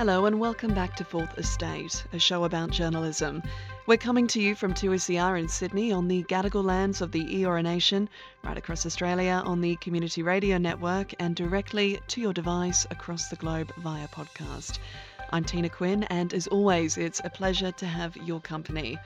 Hello and welcome back to Fourth Estate, a show about journalism. We're coming to you from 2SER in Sydney on the Gadigal lands of the Eora Nation, right across Australia on the Community Radio Network, and directly to your device across the globe via podcast. I'm Tina Quinn, and as always, it's a pleasure to have your company.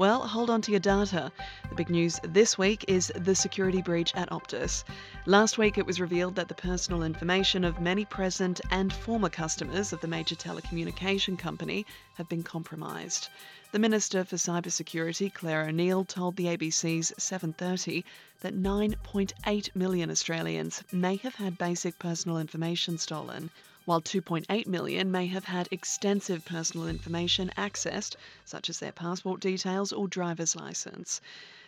Well, hold on to your data. The big news this week is the security breach at Optus. Last week, it was revealed that the personal information of many present and former customers of the major telecommunication company have been compromised. The Minister for Cybersecurity, Clare O'Neil, told the ABC's 7:30 that 9.8 million Australians may have had basic personal information stolen while 2.8 million may have had extensive personal information accessed, such as their passport details or driver's license.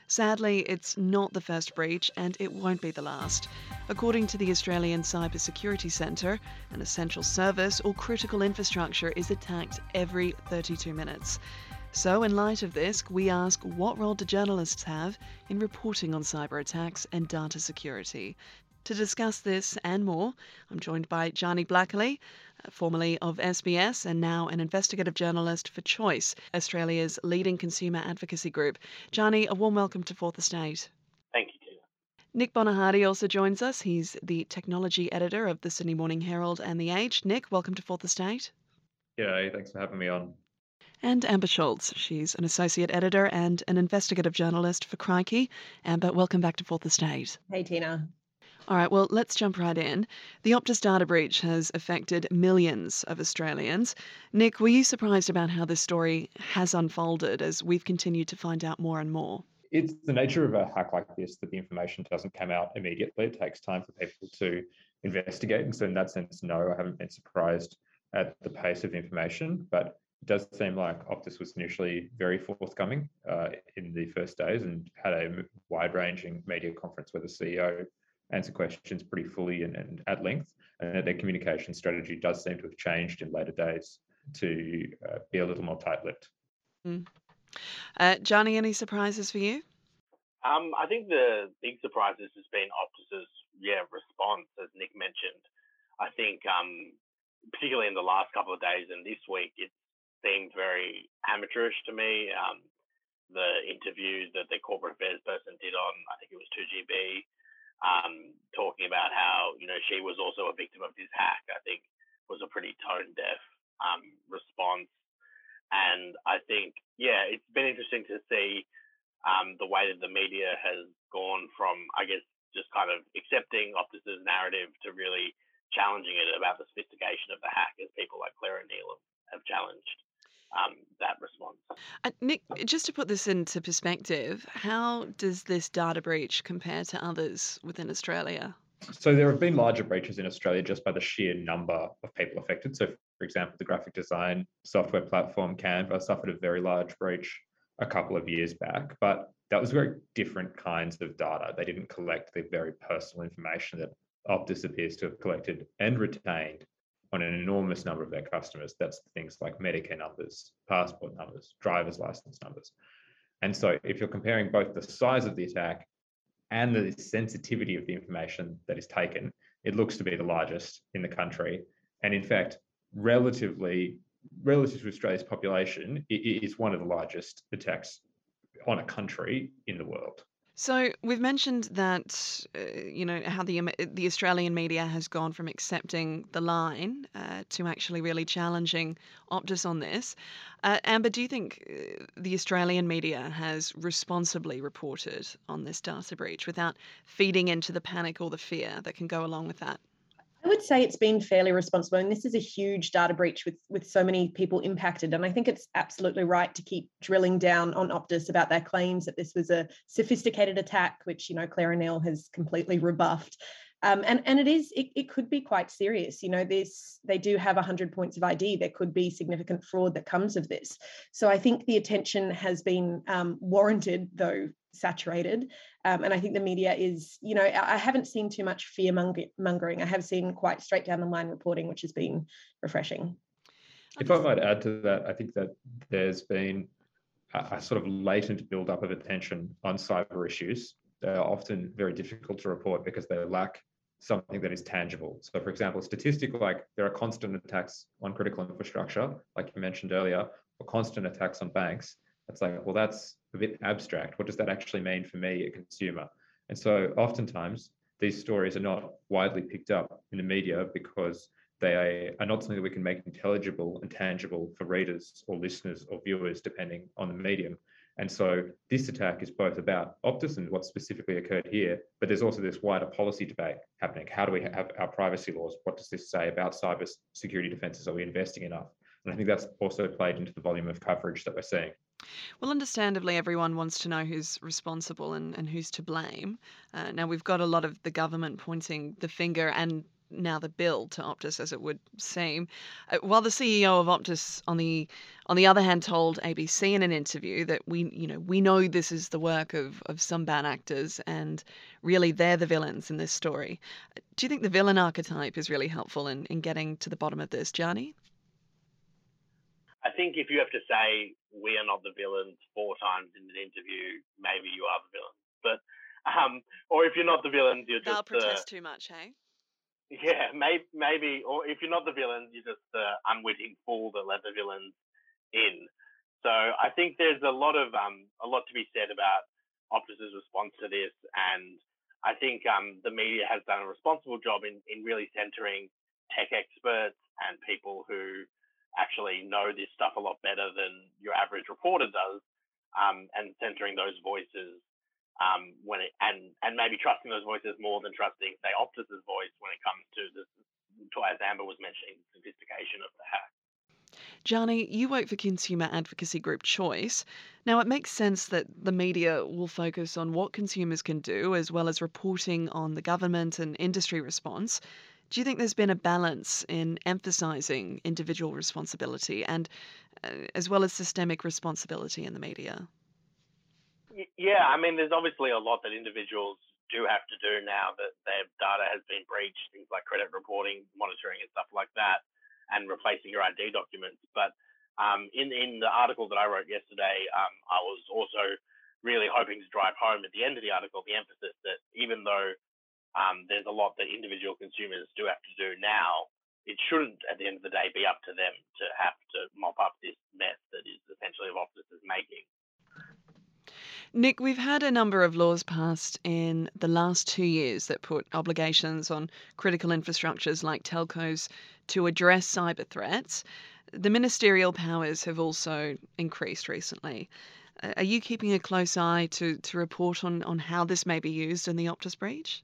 Sadly, it's not the first breach and it won't be the last. According to the Australian Cybersecurity Centre, an essential service or critical infrastructure is attacked every 32 minutes. So, in light of this, we ask what role do journalists have in reporting on cyber attacks and data security? To discuss this and more, I'm joined by Gianni Blackley, uh, formerly of SBS and now an investigative journalist for Choice, Australia's leading consumer advocacy group. Gianni, a warm welcome to Fourth Estate. Thank you, Tina. Nick Bonyhady also joins us. He's the technology editor of the Sydney Morning Herald and The Age. Nick, welcome to Fourth Estate. Yeah, thanks for having me on. And Amber Schultz. She's an associate editor and an investigative journalist for Crikey. Amber, welcome back to Fourth Estate. Hey, Tina. All right, well, let's jump right in. The Optus data breach has affected millions of Australians. Nick, were you surprised about how this story has unfolded as we've continued to find out more and more? It's the nature of a hack like this that the information doesn't come out immediately. It takes time for people to investigate. And so, in that sense, no, I haven't been surprised at the pace of information. But it does seem like Optus was initially very forthcoming uh, in the first days and had a wide ranging media conference where the CEO answer questions pretty fully and, and at length, and that their communication strategy does seem to have changed in later days to uh, be a little more tight-lipped. Mm. Uh, Gianni, any surprises for you? Um, I think the big surprises has been Optus's yeah response, as Nick mentioned. I think um, particularly in the last couple of days and this week, it seemed very amateurish to me. Um, the interview that the corporate affairs person did on, I think it was 2GB, um, talking about how you know she was also a victim of this hack. I think was a pretty tone deaf um, response, and I think yeah, it's been interesting to see um, the way that the media has gone from I guess just kind of accepting Optus's narrative to really challenging it about the sophistication of the hack, as people like Clare O'Neil have, have challenged um, that response. Uh, Nick, just to put this into perspective, how does this data breach compare to others within Australia? So there have been larger breaches in Australia just by the sheer number of people affected. So, for example, the graphic design software platform Canva suffered a very large breach a couple of years back, but that was very different kinds of data. They didn't collect the very personal information that Optus appears to have collected and retained on an enormous number of their customers. That's things like Medicare numbers, passport numbers, driver's license numbers. And so if you're comparing both the size of the attack and the sensitivity of the information that is taken, it looks to be the largest in the country. And in fact, relatively, relative to Australia's population, it is one of the largest attacks on a country in the world. So we've mentioned that uh, you know how the the Australian media has gone from accepting the line uh, to actually really challenging Optus on this. Uh, Amber, do you think uh, the Australian media has responsibly reported on this data breach without feeding into the panic or the fear that can go along with that? Would say it's been fairly responsible. And this is a huge data breach with, with so many people impacted. And I think it's absolutely right to keep drilling down on Optus about their claims that this was a sophisticated attack, which, you know, Clare O'Neil has completely rebuffed. Um, and and it is it, it could be quite serious you know this they do have 100 points of id there could be significant fraud that comes of this so i think the attention has been um, warranted though saturated um, and i think the media is you know i haven't seen too much fear mongering i have seen quite straight down the line reporting which has been refreshing if i might add to that i think that there's been a, a sort of latent build-up of attention on cyber issues they're often very difficult to report because they lack something that is tangible. So, for example, a statistic like there are constant attacks on critical infrastructure, like you mentioned earlier, or constant attacks on banks. It's like, well, that's a bit abstract. What does that actually mean for me, a consumer? And so, oftentimes, these stories are not widely picked up in the media because they are not something that we can make intelligible and tangible for readers or listeners or viewers, depending on the medium. And so this attack is both about Optus and what specifically occurred here, but there's also this wider policy debate happening. How do we have our privacy laws? What does this say about cyber security defenses? Are we investing enough? And I think that's also played into the volume of coverage that we're seeing. Well, understandably, everyone wants to know who's responsible and, and who's to blame. Uh, now, we've got a lot of the government pointing the finger and now the bill to Optus, as it would seem. Uh, while the CEO of Optus, on the on the other hand, told ABC in an interview that we, you know, we know this is the work of of some bad actors, and really they're the villains in this story. Do you think the villain archetype is really helpful in, in getting to the bottom of this, Gianni? I think if you have to say we are not the villains four times in an interview, maybe you are the villain. But um, or if you're not the villains, you're They'll just protest too much, hey? Yeah, maybe, maybe, or if you're not the villains, you're just the unwitting fool that let the villains in. So I think there's a lot of um, a lot to be said about Optus's response to this, and I think um, the media has done a responsible job in in really centering tech experts and people who actually know this stuff a lot better than your average reporter does, um, and centering those voices um, when it and and maybe trusting those voices more than trusting say Optus's voice when it comes to this, as Amber was mentioning, sophistication of the hack. Gianni, you work for consumer advocacy group Choice. Now, it makes sense that the media will focus on what consumers can do as well as reporting on the government and industry response. Do you think there's been a balance in emphasizing individual responsibility and uh, as well as systemic responsibility in the media? Yeah, I mean, there's obviously a lot that individuals do have to do now that their data has been breached, things like credit reporting, monitoring, and stuff like that, and replacing your ID documents. But um, in in the article that I wrote yesterday, um, I was also really hoping to drive home at the end of the article the emphasis that even though um, there's a lot that individual consumers do have to do now, it shouldn't at the end of the day be up to them to have to mop up this mess that is essentially of Optus's making. Nick, we've had a number of laws passed in the last two years that put obligations on critical infrastructures like telcos to address cyber threats. The ministerial powers have also increased recently. Are you keeping a close eye to, to report on, on how this may be used in the Optus breach?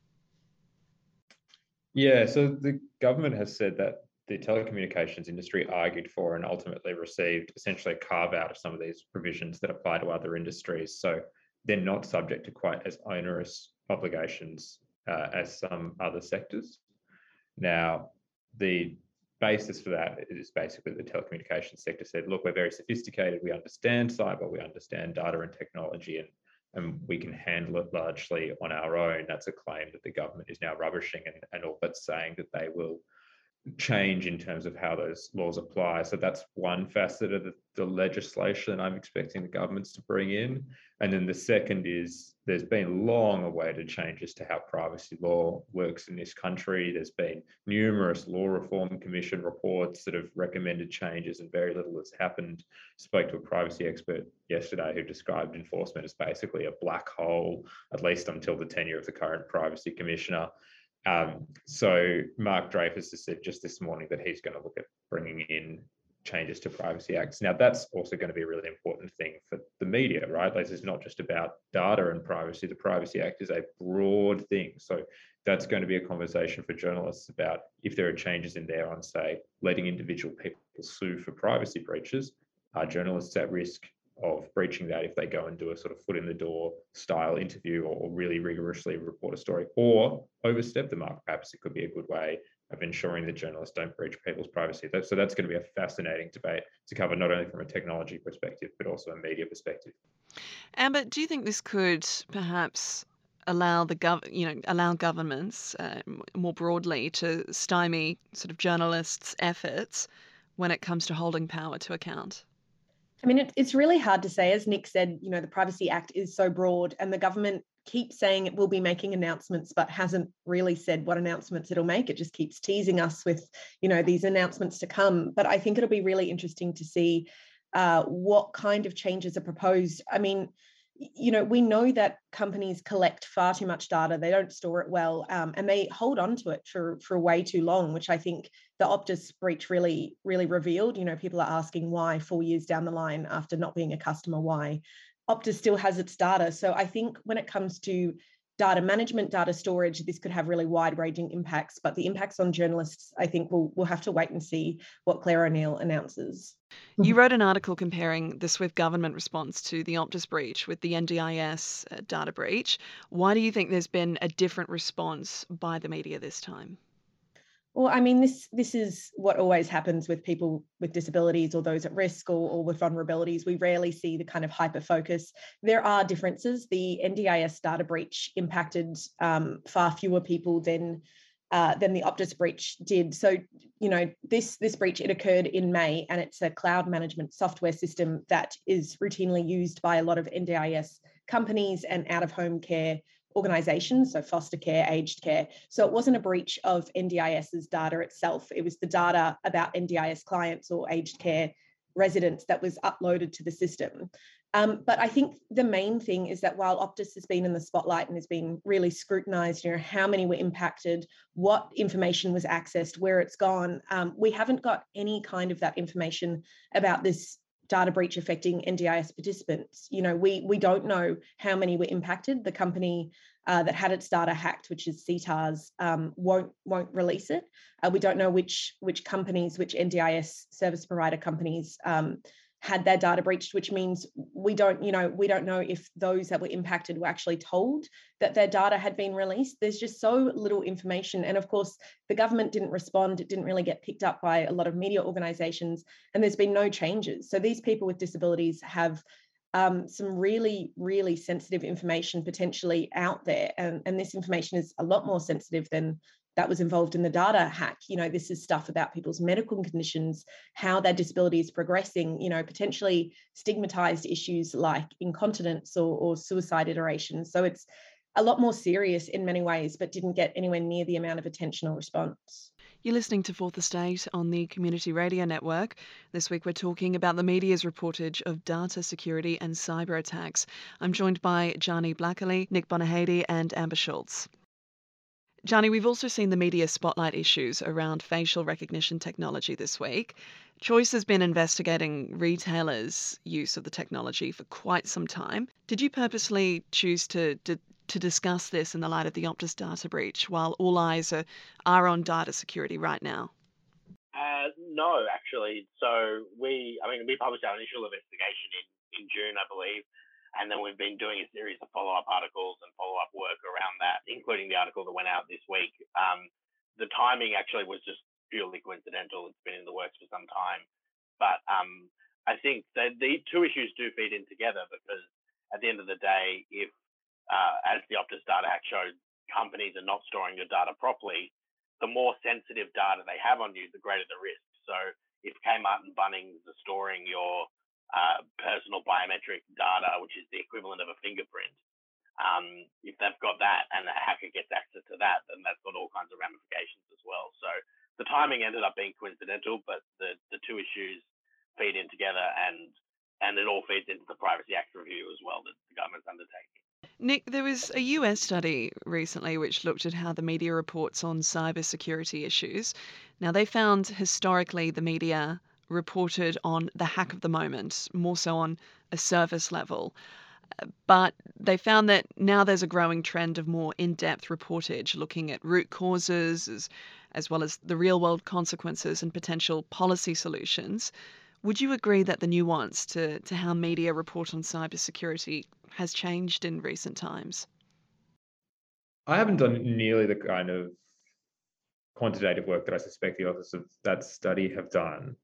Yeah, so the government has said that the telecommunications industry argued for and ultimately received essentially a carve out of some of these provisions that apply to other industries. So they're not subject to quite as onerous obligations uh, as some other sectors. Now, the basis for that is basically the telecommunications sector said, look, we're very sophisticated, we understand cyber, we understand data and technology, and, and we can handle it largely on our own. That's a claim that the government is now rubbishing and, and all but saying that they will change in terms of how those laws apply. So that's one facet of the, the, legislation I'm expecting the governments to bring in. And then the second is there's been long awaited changes to how privacy law works in this country. There's been numerous law reform commission reports that have recommended changes and very little has happened. Spoke to a privacy expert yesterday who described enforcement as basically a black hole, at least until the tenure of the current privacy commissioner. Um, so Mark Dreyfus has said just this morning that he's going to look at bringing in changes to privacy acts. Now, that's also going to be a really important thing for the media, right? This is not just about data and privacy. The Privacy Act is a broad thing. So that's going to be a conversation for journalists about if there are changes in there on, say, letting individual people sue for privacy breaches. Are journalists at risk of breaching that if they go and do a sort of foot in the door style interview or really rigorously report a story or overstep the mark? Perhaps it could be a good way of ensuring that journalists don't breach people's privacy. So that's going to be a fascinating debate to cover, not only from a technology perspective, but also a media perspective. Amber, do you think this could perhaps allow the gov- you know allow governments uh, more broadly to stymie sort of journalists' efforts when it comes to holding power to account? I mean, it, it's really hard to say. As Nick said, you know, the Privacy Act is so broad, and the government keeps saying it will be making announcements, but hasn't really said what announcements it'll make. It just keeps teasing us with, you know, these announcements to come. But I think it'll be really interesting to see uh, what kind of changes are proposed. I mean, you know, we know that companies collect far too much data. They don't store it well, um, and they hold on to it for for way too long. Which I think the Optus breach really really revealed. You know, people are asking why four years down the line after not being a customer, why Optus still has its data. So I think when it comes to data management, data storage, this could have really wide-ranging impacts. But the impacts on journalists, I think we'll we'll have to wait and see what Clare O'Neil announces. You wrote an article comparing the Swift government response to the Optus breach with the NDIS uh, data breach. Why do you think there's been a different response by the media this time? Well, I mean, this this is what always happens with people with disabilities or those at risk or, or with vulnerabilities. We rarely see the kind of hyper focus. There are differences. The NDIS data breach impacted um, far fewer people than uh, than the Optus breach did. So, you know, this this breach it occurred in May, and it's a cloud management software system that is routinely used by a lot of NDIS companies and out of home care organizations, so foster care, aged care. So it wasn't a breach of NDIS's data itself. It was the data about NDIS clients or aged care residents that was uploaded to the system. Um, but I think the main thing is that while Optus has been in the spotlight and has been really scrutinized, you know, how many were impacted, what information was accessed, where it's gone, um, we haven't got any kind of that information about this data breach affecting NDIS participants. You know, we we don't know how many were impacted. The company uh, that had its data hacked, which is CTARS, um, won't won't release it. Uh, we don't know which which companies, which NDIS service provider companies um, had their data breached, which means we don't, you know, we don't know if those that were impacted were actually told that their data had been released. There's just so little information. And of course, the government didn't respond. It didn't really get picked up by a lot of media organizations, and there's been no changes. So these people with disabilities have um, some really, really sensitive information potentially out there. And, and this information is a lot more sensitive than that was involved in the data hack. You know, this is stuff about people's medical conditions, how their disability is progressing, you know, potentially stigmatized issues like incontinence or, or suicide ideations. So it's a lot more serious in many ways, but didn't get anywhere near the amount of attention or response. You're listening to Fourth Estate on the Community Radio Network. This week we're talking about the media's reportage of data security and cyber attacks. I'm joined by Gianni Blackley, Nick Bonyhady, and Amber Schultz. Gianni, we've also seen the media spotlight issues around facial recognition technology this week. Choice has been investigating retailers' use of the technology for quite some time. Did you purposely choose to, to, to discuss this in the light of the Optus data breach while all eyes are, are on data security right now? Uh, no, actually. So we, I mean, we published our initial investigation in, in June, I believe. And then we've been doing a series of follow up articles and follow up work around that, including the article that went out this week. Um, the timing actually was just purely coincidental. It's been in the works for some time. But um, I think that the two issues do feed in together because at the end of the day, if, uh, as the Optus Data Hack showed, companies are not storing your data properly, the more sensitive data they have on you, the greater the risk. So if Kmart and Bunnings are storing your uh, personal biometric data, which is the equivalent of a fingerprint. Um, if they've got that and a hacker gets access to that, then that's got all kinds of ramifications as well. So the timing ended up being coincidental, but the, the two issues feed in together and and it all feeds into the Privacy Act review as well that the government's undertaking. Nick, there was a US study recently which looked at how the media reports on cybersecurity issues. Now, they found historically the media reported on the hack of the moment, more so on a service level. But they found that now there's a growing trend of more in depth reportage looking at root causes as, as well as the real world consequences and potential policy solutions. Would you agree that the nuance to, to how media report on cybersecurity has changed in recent times? I haven't done nearly the kind of quantitative work that I suspect the authors of that study have done.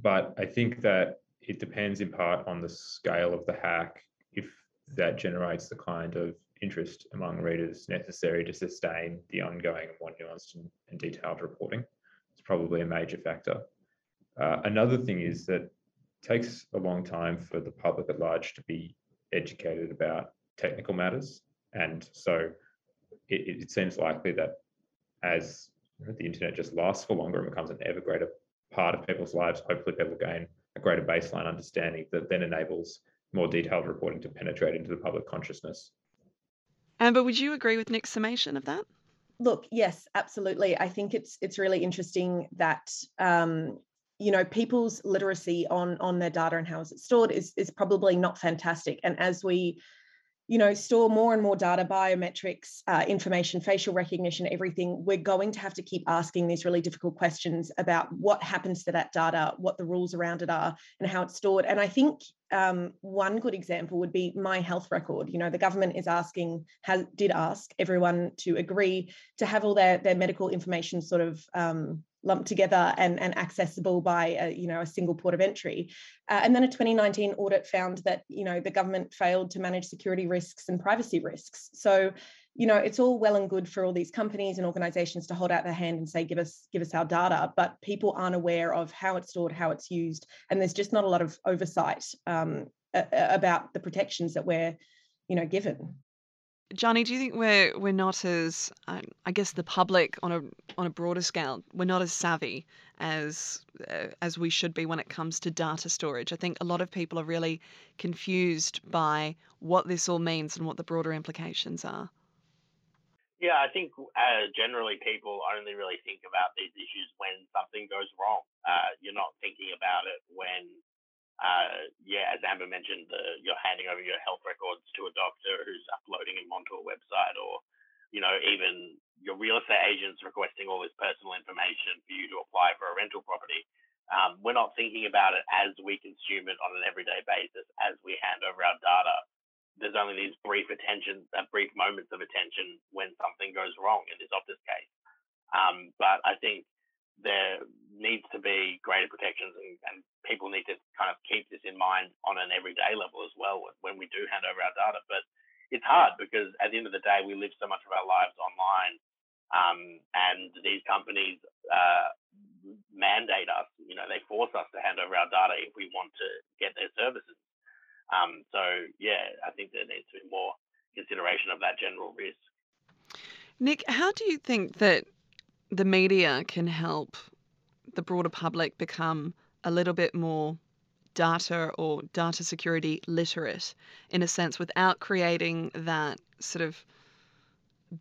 But I think that it depends in part on the scale of the hack, if that generates the kind of interest among readers necessary to sustain the ongoing, more nuanced and, detailed reporting. It's probably a major factor. Uh, another thing is that it takes a long time for the public at large to be educated about technical matters. And so it, it seems likely that as the internet just lasts for longer and becomes an ever greater part of people's lives, hopefully people gain a greater baseline understanding that then enables more detailed reporting to penetrate into the public consciousness. Amber, would you agree with Nick's summation of that? Look, yes, absolutely. I think it's it's really interesting that um, you know people's literacy on on their data and how is it stored is is probably not fantastic. And as we you know, store more and more data, biometrics, uh, information, facial recognition, everything, we're going to have to keep asking these really difficult questions about what happens to that data, what the rules around it are, and how it's stored. And I think um, one good example would be my health record. You know, the government is asking, has did ask everyone to agree to have all their their medical information sort of um, lumped together and, and accessible by a, you know a single port of entry. Uh, and then a 2019 audit found that you know the government failed to manage security risks and privacy risks. So you know it's all well and good for all these companies and organizations to hold out their hand and say give us give us our data but people aren't aware of how it's stored how it's used and there's just not a lot of oversight um, about the protections that we're you know given Gianni, do you think we're we're not as uh, I guess the public on a on a broader scale we're not as savvy as uh, as we should be when it comes to data storage? I think a lot of people are really confused by what this all means and what the broader implications are. Yeah, I think uh, generally people only really think about these issues when something goes wrong. Uh, you're not thinking about it when uh, yeah, as Amber mentioned, the, you're handing over your health records to a doctor who's uploading them onto a website, or you know, even your real estate agents requesting all this personal information for you to apply for a rental property. Um, we're not thinking about it as we consume it on an everyday basis as we hand over our data. There's only these brief attention, uh, brief moments of attention when something goes wrong in this Optus case. Um, but I think there needs to be greater protections and, and, people need to kind of keep this in mind on an everyday level as well when we do hand over our data. But it's hard because at the end of the day, we live so much of our lives online, um, and these companies uh, mandate us. You know, they force us to hand over our data if we want to get their services. Um, so yeah, I think there needs to be more consideration of that general risk. Nick, how do you think that the media can help the broader public become a little bit more data or data security literate in a sense without creating that sort of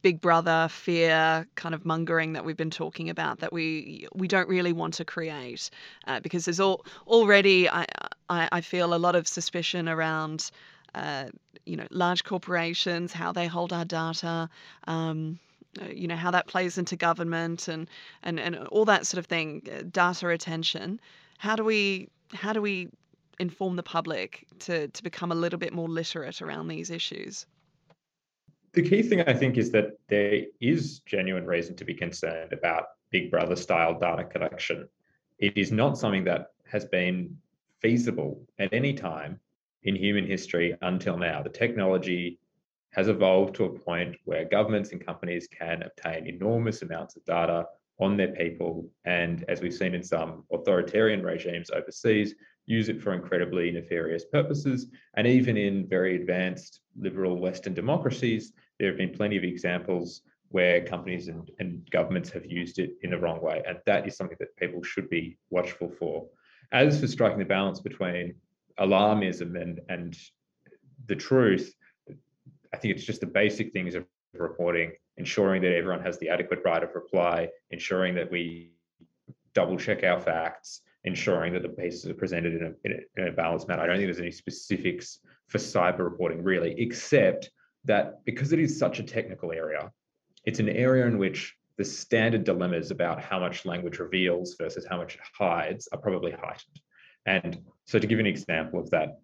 big brother fear kind of mongering that we've been talking about that we we don't really want to create uh, because there's all already I, I, I feel a lot of suspicion around uh, you know large corporations how they hold our data um, you know how that plays into government and and and all that sort of thing uh, data retention how do we how do we inform the public to to become a little bit more literate around these issues? The key thing i think is that there is genuine reason to be concerned about big brother style data collection. It is not something that has been feasible at any time in human history until now. The technology has evolved to a point where governments and companies can obtain enormous amounts of data on their people. And as we've seen in some authoritarian regimes overseas, use it for incredibly nefarious purposes. And even in very advanced liberal Western democracies, there have been plenty of examples where companies and, and governments have used it in the wrong way. And that is something that people should be watchful for. As for striking the balance between alarmism and, and the truth, I think it's just the basic things of reporting, ensuring that everyone has the adequate right of reply, ensuring that we double check our facts, ensuring that the pieces are presented in a, in a, in a balanced manner. I don't think there's any specifics for cyber reporting really, except that because it is such a technical area, it's an area in which the standard dilemmas about how much language reveals versus how much it hides are probably heightened. And so to give an example of that,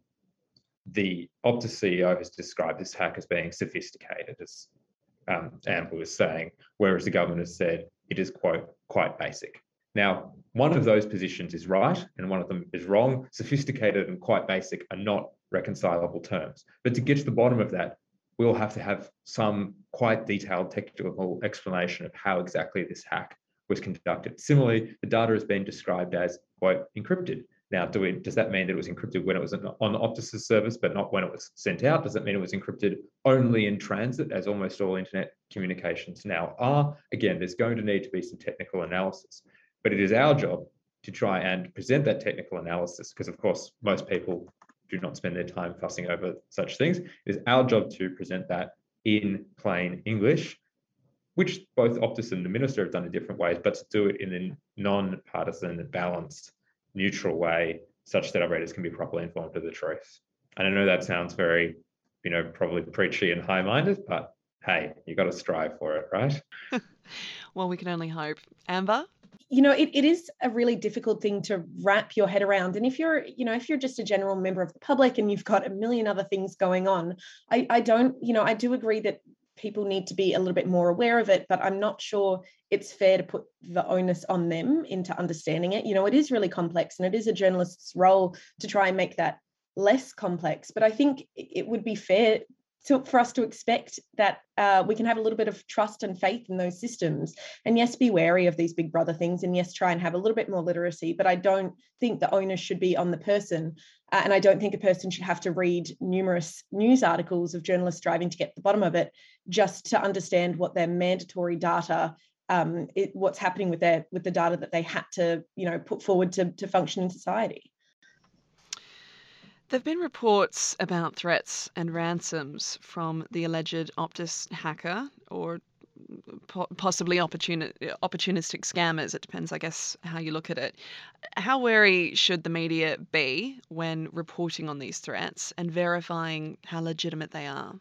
the Optus CEO has described this hack as being sophisticated, as um, Amber was saying, whereas the government has said it is quote quite basic. Now, one of those positions is right and one of them is wrong. Sophisticated and quite basic are not reconcilable terms. But to get to the bottom of that, we'll have to have some quite detailed technical explanation of how exactly this hack was conducted. Similarly, the data has been described as quote encrypted. Now, do we, does that mean that it was encrypted when it was on the Optus's service, but not when it was sent out? Does that mean it was encrypted only in transit, as almost all internet communications now are? Again, there's going to need to be some technical analysis, but it is our job to try and present that technical analysis, because of course, most people do not spend their time fussing over such things. It is our job to present that in plain English, which both Optus and the minister have done in different ways, but to do it in a non-partisan, balanced neutral way such that our readers can be properly informed of the truth. And I know that sounds very, you know, probably preachy and high minded, but hey, you got to strive for it, right? well, we can only hope. Amber? You know, it, it is a really difficult thing to wrap your head around. And if you're, you know, if you're just a general member of the public and you've got a million other things going on, I, I don't, you know, I do agree that people need to be a little bit more aware of it, but I'm not sure it's fair to put the onus on them into understanding it. You know, it is really complex and it is a journalist's role to try and make that less complex. But I think it would be fair to, for us to expect that uh, we can have a little bit of trust and faith in those systems. And yes, be wary of these big brother things. And yes, try and have a little bit more literacy. But I don't think the onus should be on the person. Uh, and I don't think a person should have to read numerous news articles of journalists striving to get the bottom of it just to understand what their mandatory data um, it, what's happening with their with the data that they had to you know put forward to, to function in society. There have been reports about threats and ransoms from the alleged Optus hacker or possibly opportuni- opportunistic scammers. It depends, I guess, how you look at it. How wary should the media be when reporting on these threats and verifying how legitimate they are?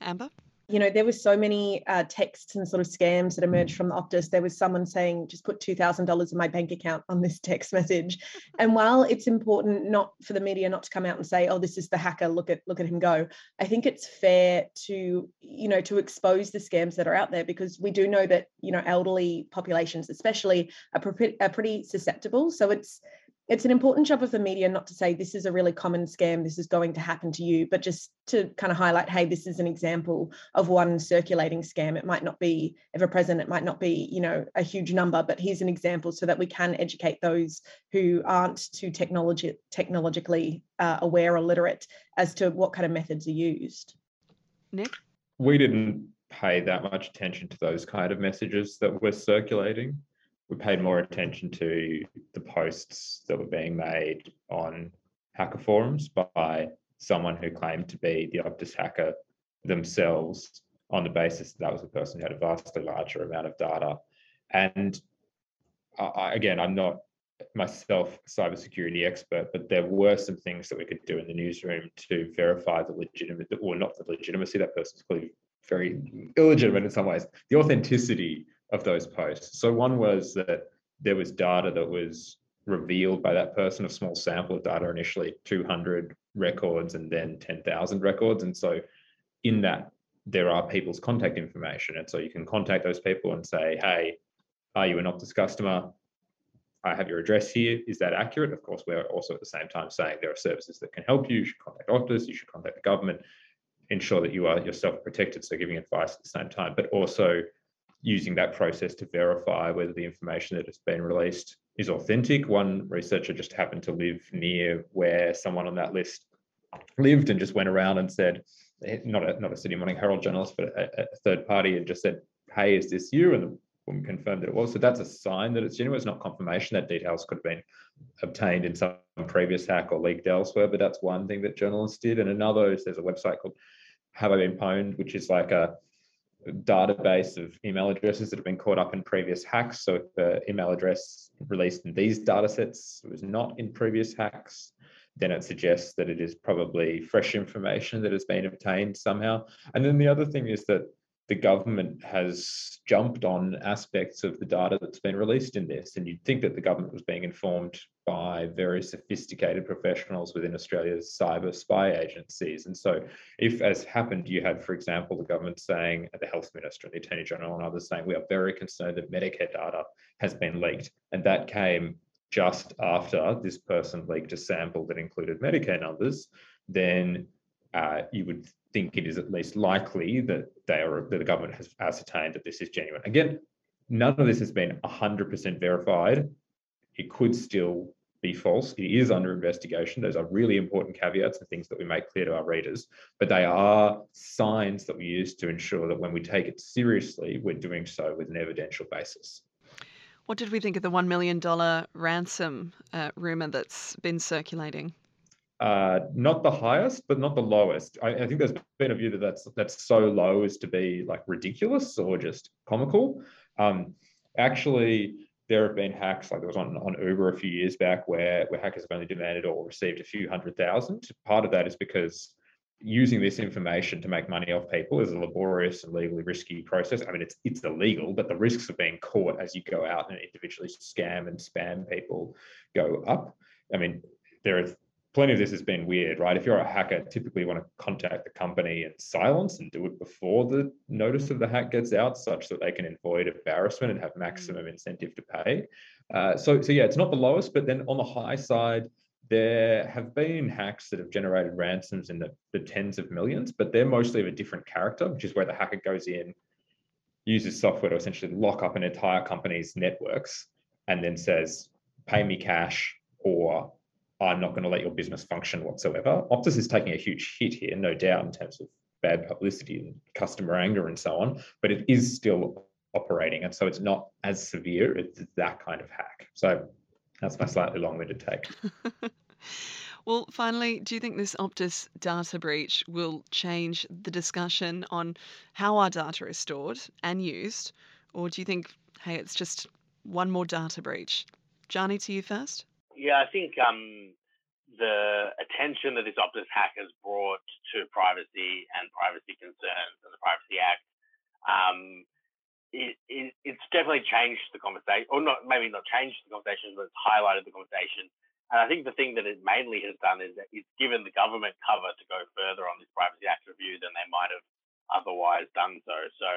Amber? You know, there were so many uh, texts and sort of scams that emerged from the Optus. There was someone saying, just put $2,000 in my bank account on this text message. And while it's important not for the media not to come out and say, oh, this is the hacker, look at, look at him go. I think it's fair to, you know, to expose the scams that are out there because we do know that, you know, elderly populations, especially are, pre- are pretty susceptible. So it's, it's an important job of the media not to say this is a really common scam, this is going to happen to you, but just to kind of highlight, hey, this is an example of one circulating scam. It might not be ever present, it might not be, you know, a huge number, but here's an example so that we can educate those who aren't too technology technologically uh, aware or literate as to what kind of methods are used. Nick? We didn't pay that much attention to those kind of messages that were circulating we paid more attention to the posts that were being made on hacker forums by someone who claimed to be the Optus hacker themselves on the basis that that was a person who had a vastly larger amount of data. And I, again, I'm not myself a cybersecurity expert, but there were some things that we could do in the newsroom to verify the legitimate, or not the legitimacy, that person's clearly very illegitimate in some ways, the authenticity of those posts. So one was that there was data that was revealed by that person, a small sample of data, initially 200 records and then 10,000 records. And so in that, there are people's contact information. And so you can contact those people and say, hey, are you an Optus customer? I have your address here. Is that accurate? Of course, we're also at the same time saying there are services that can help you. You should contact Optus, you should contact the government, ensure that you are yourself protected. So giving advice at the same time, but also using that process to verify whether the information that has been released is authentic. One researcher just happened to live near where someone on that list lived and just went around and said, not a not a Sydney Morning Herald journalist, but a, a third party, and just said, "Hey, is this you?" And the woman confirmed that it was. So that's a sign that it's genuine. It's not confirmation that details could have been obtained in some previous hack or leaked elsewhere. But that's one thing that journalists did. And another is there's a website called Have I Been Pwned, which is like a database of email addresses that have been caught up in previous hacks. So if the email address released in these data sets. Was not in previous hacks. Then it suggests that it is probably fresh information that has been obtained somehow. And then the other thing is that the government has jumped on aspects of the data that's been released in this. And you'd think that the government was being informed by very sophisticated professionals within Australia's cyber spy agencies. And so, if, as happened, you had, for example, the government saying, the health minister and the attorney general and others saying, we are very concerned that Medicare data has been leaked. And that came just after this person leaked a sample that included Medicare numbers, then uh, you would think it is at least likely that they are that the government has ascertained that this is genuine. Again, none of this has been 100% verified. It could still be false. It is under investigation. Those are really important caveats and things that we make clear to our readers, but they are signs that we use to ensure that when we take it seriously, we're doing so with an evidential basis. What did we think of the $1 million ransom uh, rumour that's been circulating? Uh, not the highest, but not the lowest. I, I, think there's been a view that that's that's so low as to be like ridiculous or just comical. Um, actually, there have been hacks like there was on, on Uber a few years back where where hackers have only demanded or received a few hundred thousand. Part of that is because using this information to make money off people is a laborious and legally risky process. I mean, it's it's illegal, but the risks of being caught as you go out and individually scam and spam people go up. I mean, there are plenty of this has been weird, right? If you're a hacker, typically you want to contact the company in silence and do it before the notice of the hack gets out, such that they can avoid embarrassment and have maximum incentive to pay. Uh, so, so yeah, it's not the lowest, but then on the high side, there have been hacks that have generated ransoms in the, the tens of millions, but they're mostly of a different character, which is where the hacker goes in, uses software to essentially lock up an entire company's networks, and then says, "Pay me cash," or "I'm not going to let your business function whatsoever." Optus is taking a huge hit here, no doubt, in terms of bad publicity and customer anger and so on, but it is still operating, and so it's not as severe. It's that kind of hack. So that's my slightly long-winded take. well, finally, do you think this Optus data breach will change the discussion on how our data is stored and used, or do you think, hey, it's just one more data breach? Gianni, to you first. Yeah, I think um, the attention that this Optus hack has brought to privacy and privacy concerns and the Privacy Act um, it, it, it's definitely changed the conversation, or not maybe not changed the conversation, but it's highlighted the conversation. And I think the thing that it mainly has done is that it's given the government cover to go further on this Privacy Act review than they might have otherwise done so. So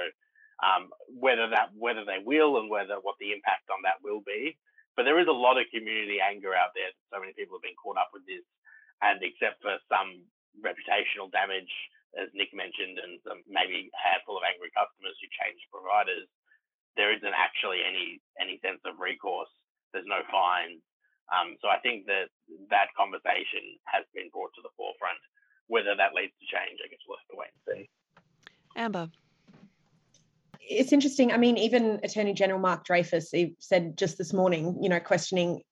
um, whether that whether they will and whether what the impact on that will be, but there is a lot of community anger out there. So many people have been caught up with this, and except for some reputational damage as Nick mentioned, and some, maybe a handful of angry customers who changed providers, there isn't actually any any sense of recourse. There's no fines. Um, so I think that that conversation has been brought to the forefront. Whether that leads to change, I guess we'll have to wait and see. Amber it's interesting. I mean, even Attorney General Mark Dreyfus said just this morning, you know, questioning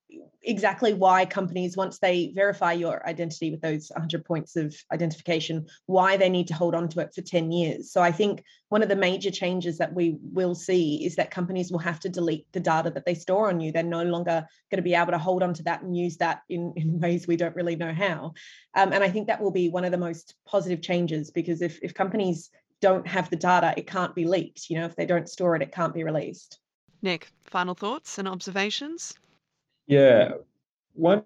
exactly why companies, once they verify your identity with those 100 points of identification, why they need to hold on to it for 10 years. So I think one of the major changes that we will see is that companies will have to delete the data that they store on you. They're no longer going to be able to hold on to that and use that in, in ways we don't really know how. Um, and I think that will be one of the most positive changes because if, if companies don't have the data, it can't be leaked. You know, if they don't store it, it can't be released. Nick, final thoughts and observations? Yeah, one,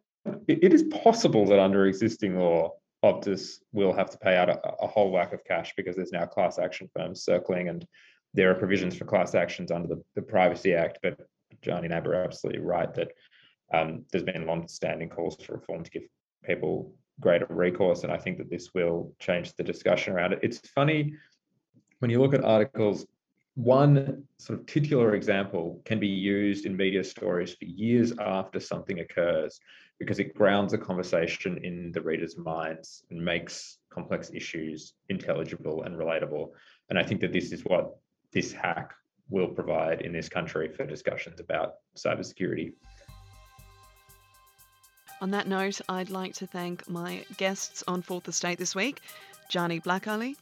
it is possible that under existing law, Optus will have to pay out a, a, whole whack of cash because there's now class action firms circling, and there are provisions for class actions under the, the Privacy Act. But Gianni and Amber are absolutely right that um, there's been long-standing calls for reform to give people greater recourse, and I think that this will change the discussion around it. It's funny when you look at articles, one sort of titular example can be used in media stories for years after something occurs because it grounds a conversation in the reader's minds and makes complex issues intelligible and relatable. And I think that this is what this hack will provide in this country for discussions about cybersecurity. On that note, I'd like to thank my guests on Fourth Estate this week, Gianni Blackley,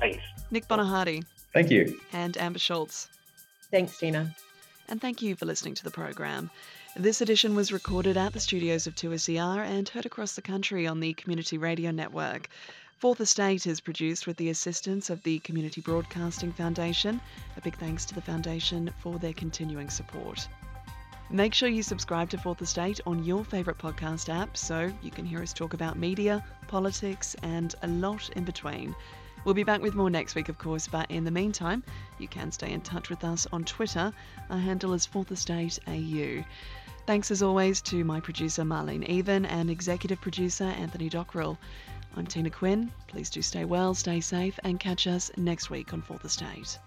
Thanks. Nick Bonyhady. Thank you. And Amber Schultz. Thanks, Tina. and thank you for listening to the program. This edition was recorded at the studios of 2SER and heard across the country on the Community Radio Network. Fourth Estate is produced with the assistance of the Community Broadcasting Foundation. A big thanks to the Foundation for their continuing support. Make sure you subscribe to Fourth Estate on your favourite podcast app so you can hear us talk about media, politics, and a lot in between. We'll be back with more next week, of course, but in the meantime, you can stay in touch with us on Twitter. Our handle is Fourth Estate AU. Thanks as always to my producer Marlene Even and executive producer Anthony Dockrell. I'm Tina Quinn. Please do stay well, stay safe, and catch us next week on Fourth Estate.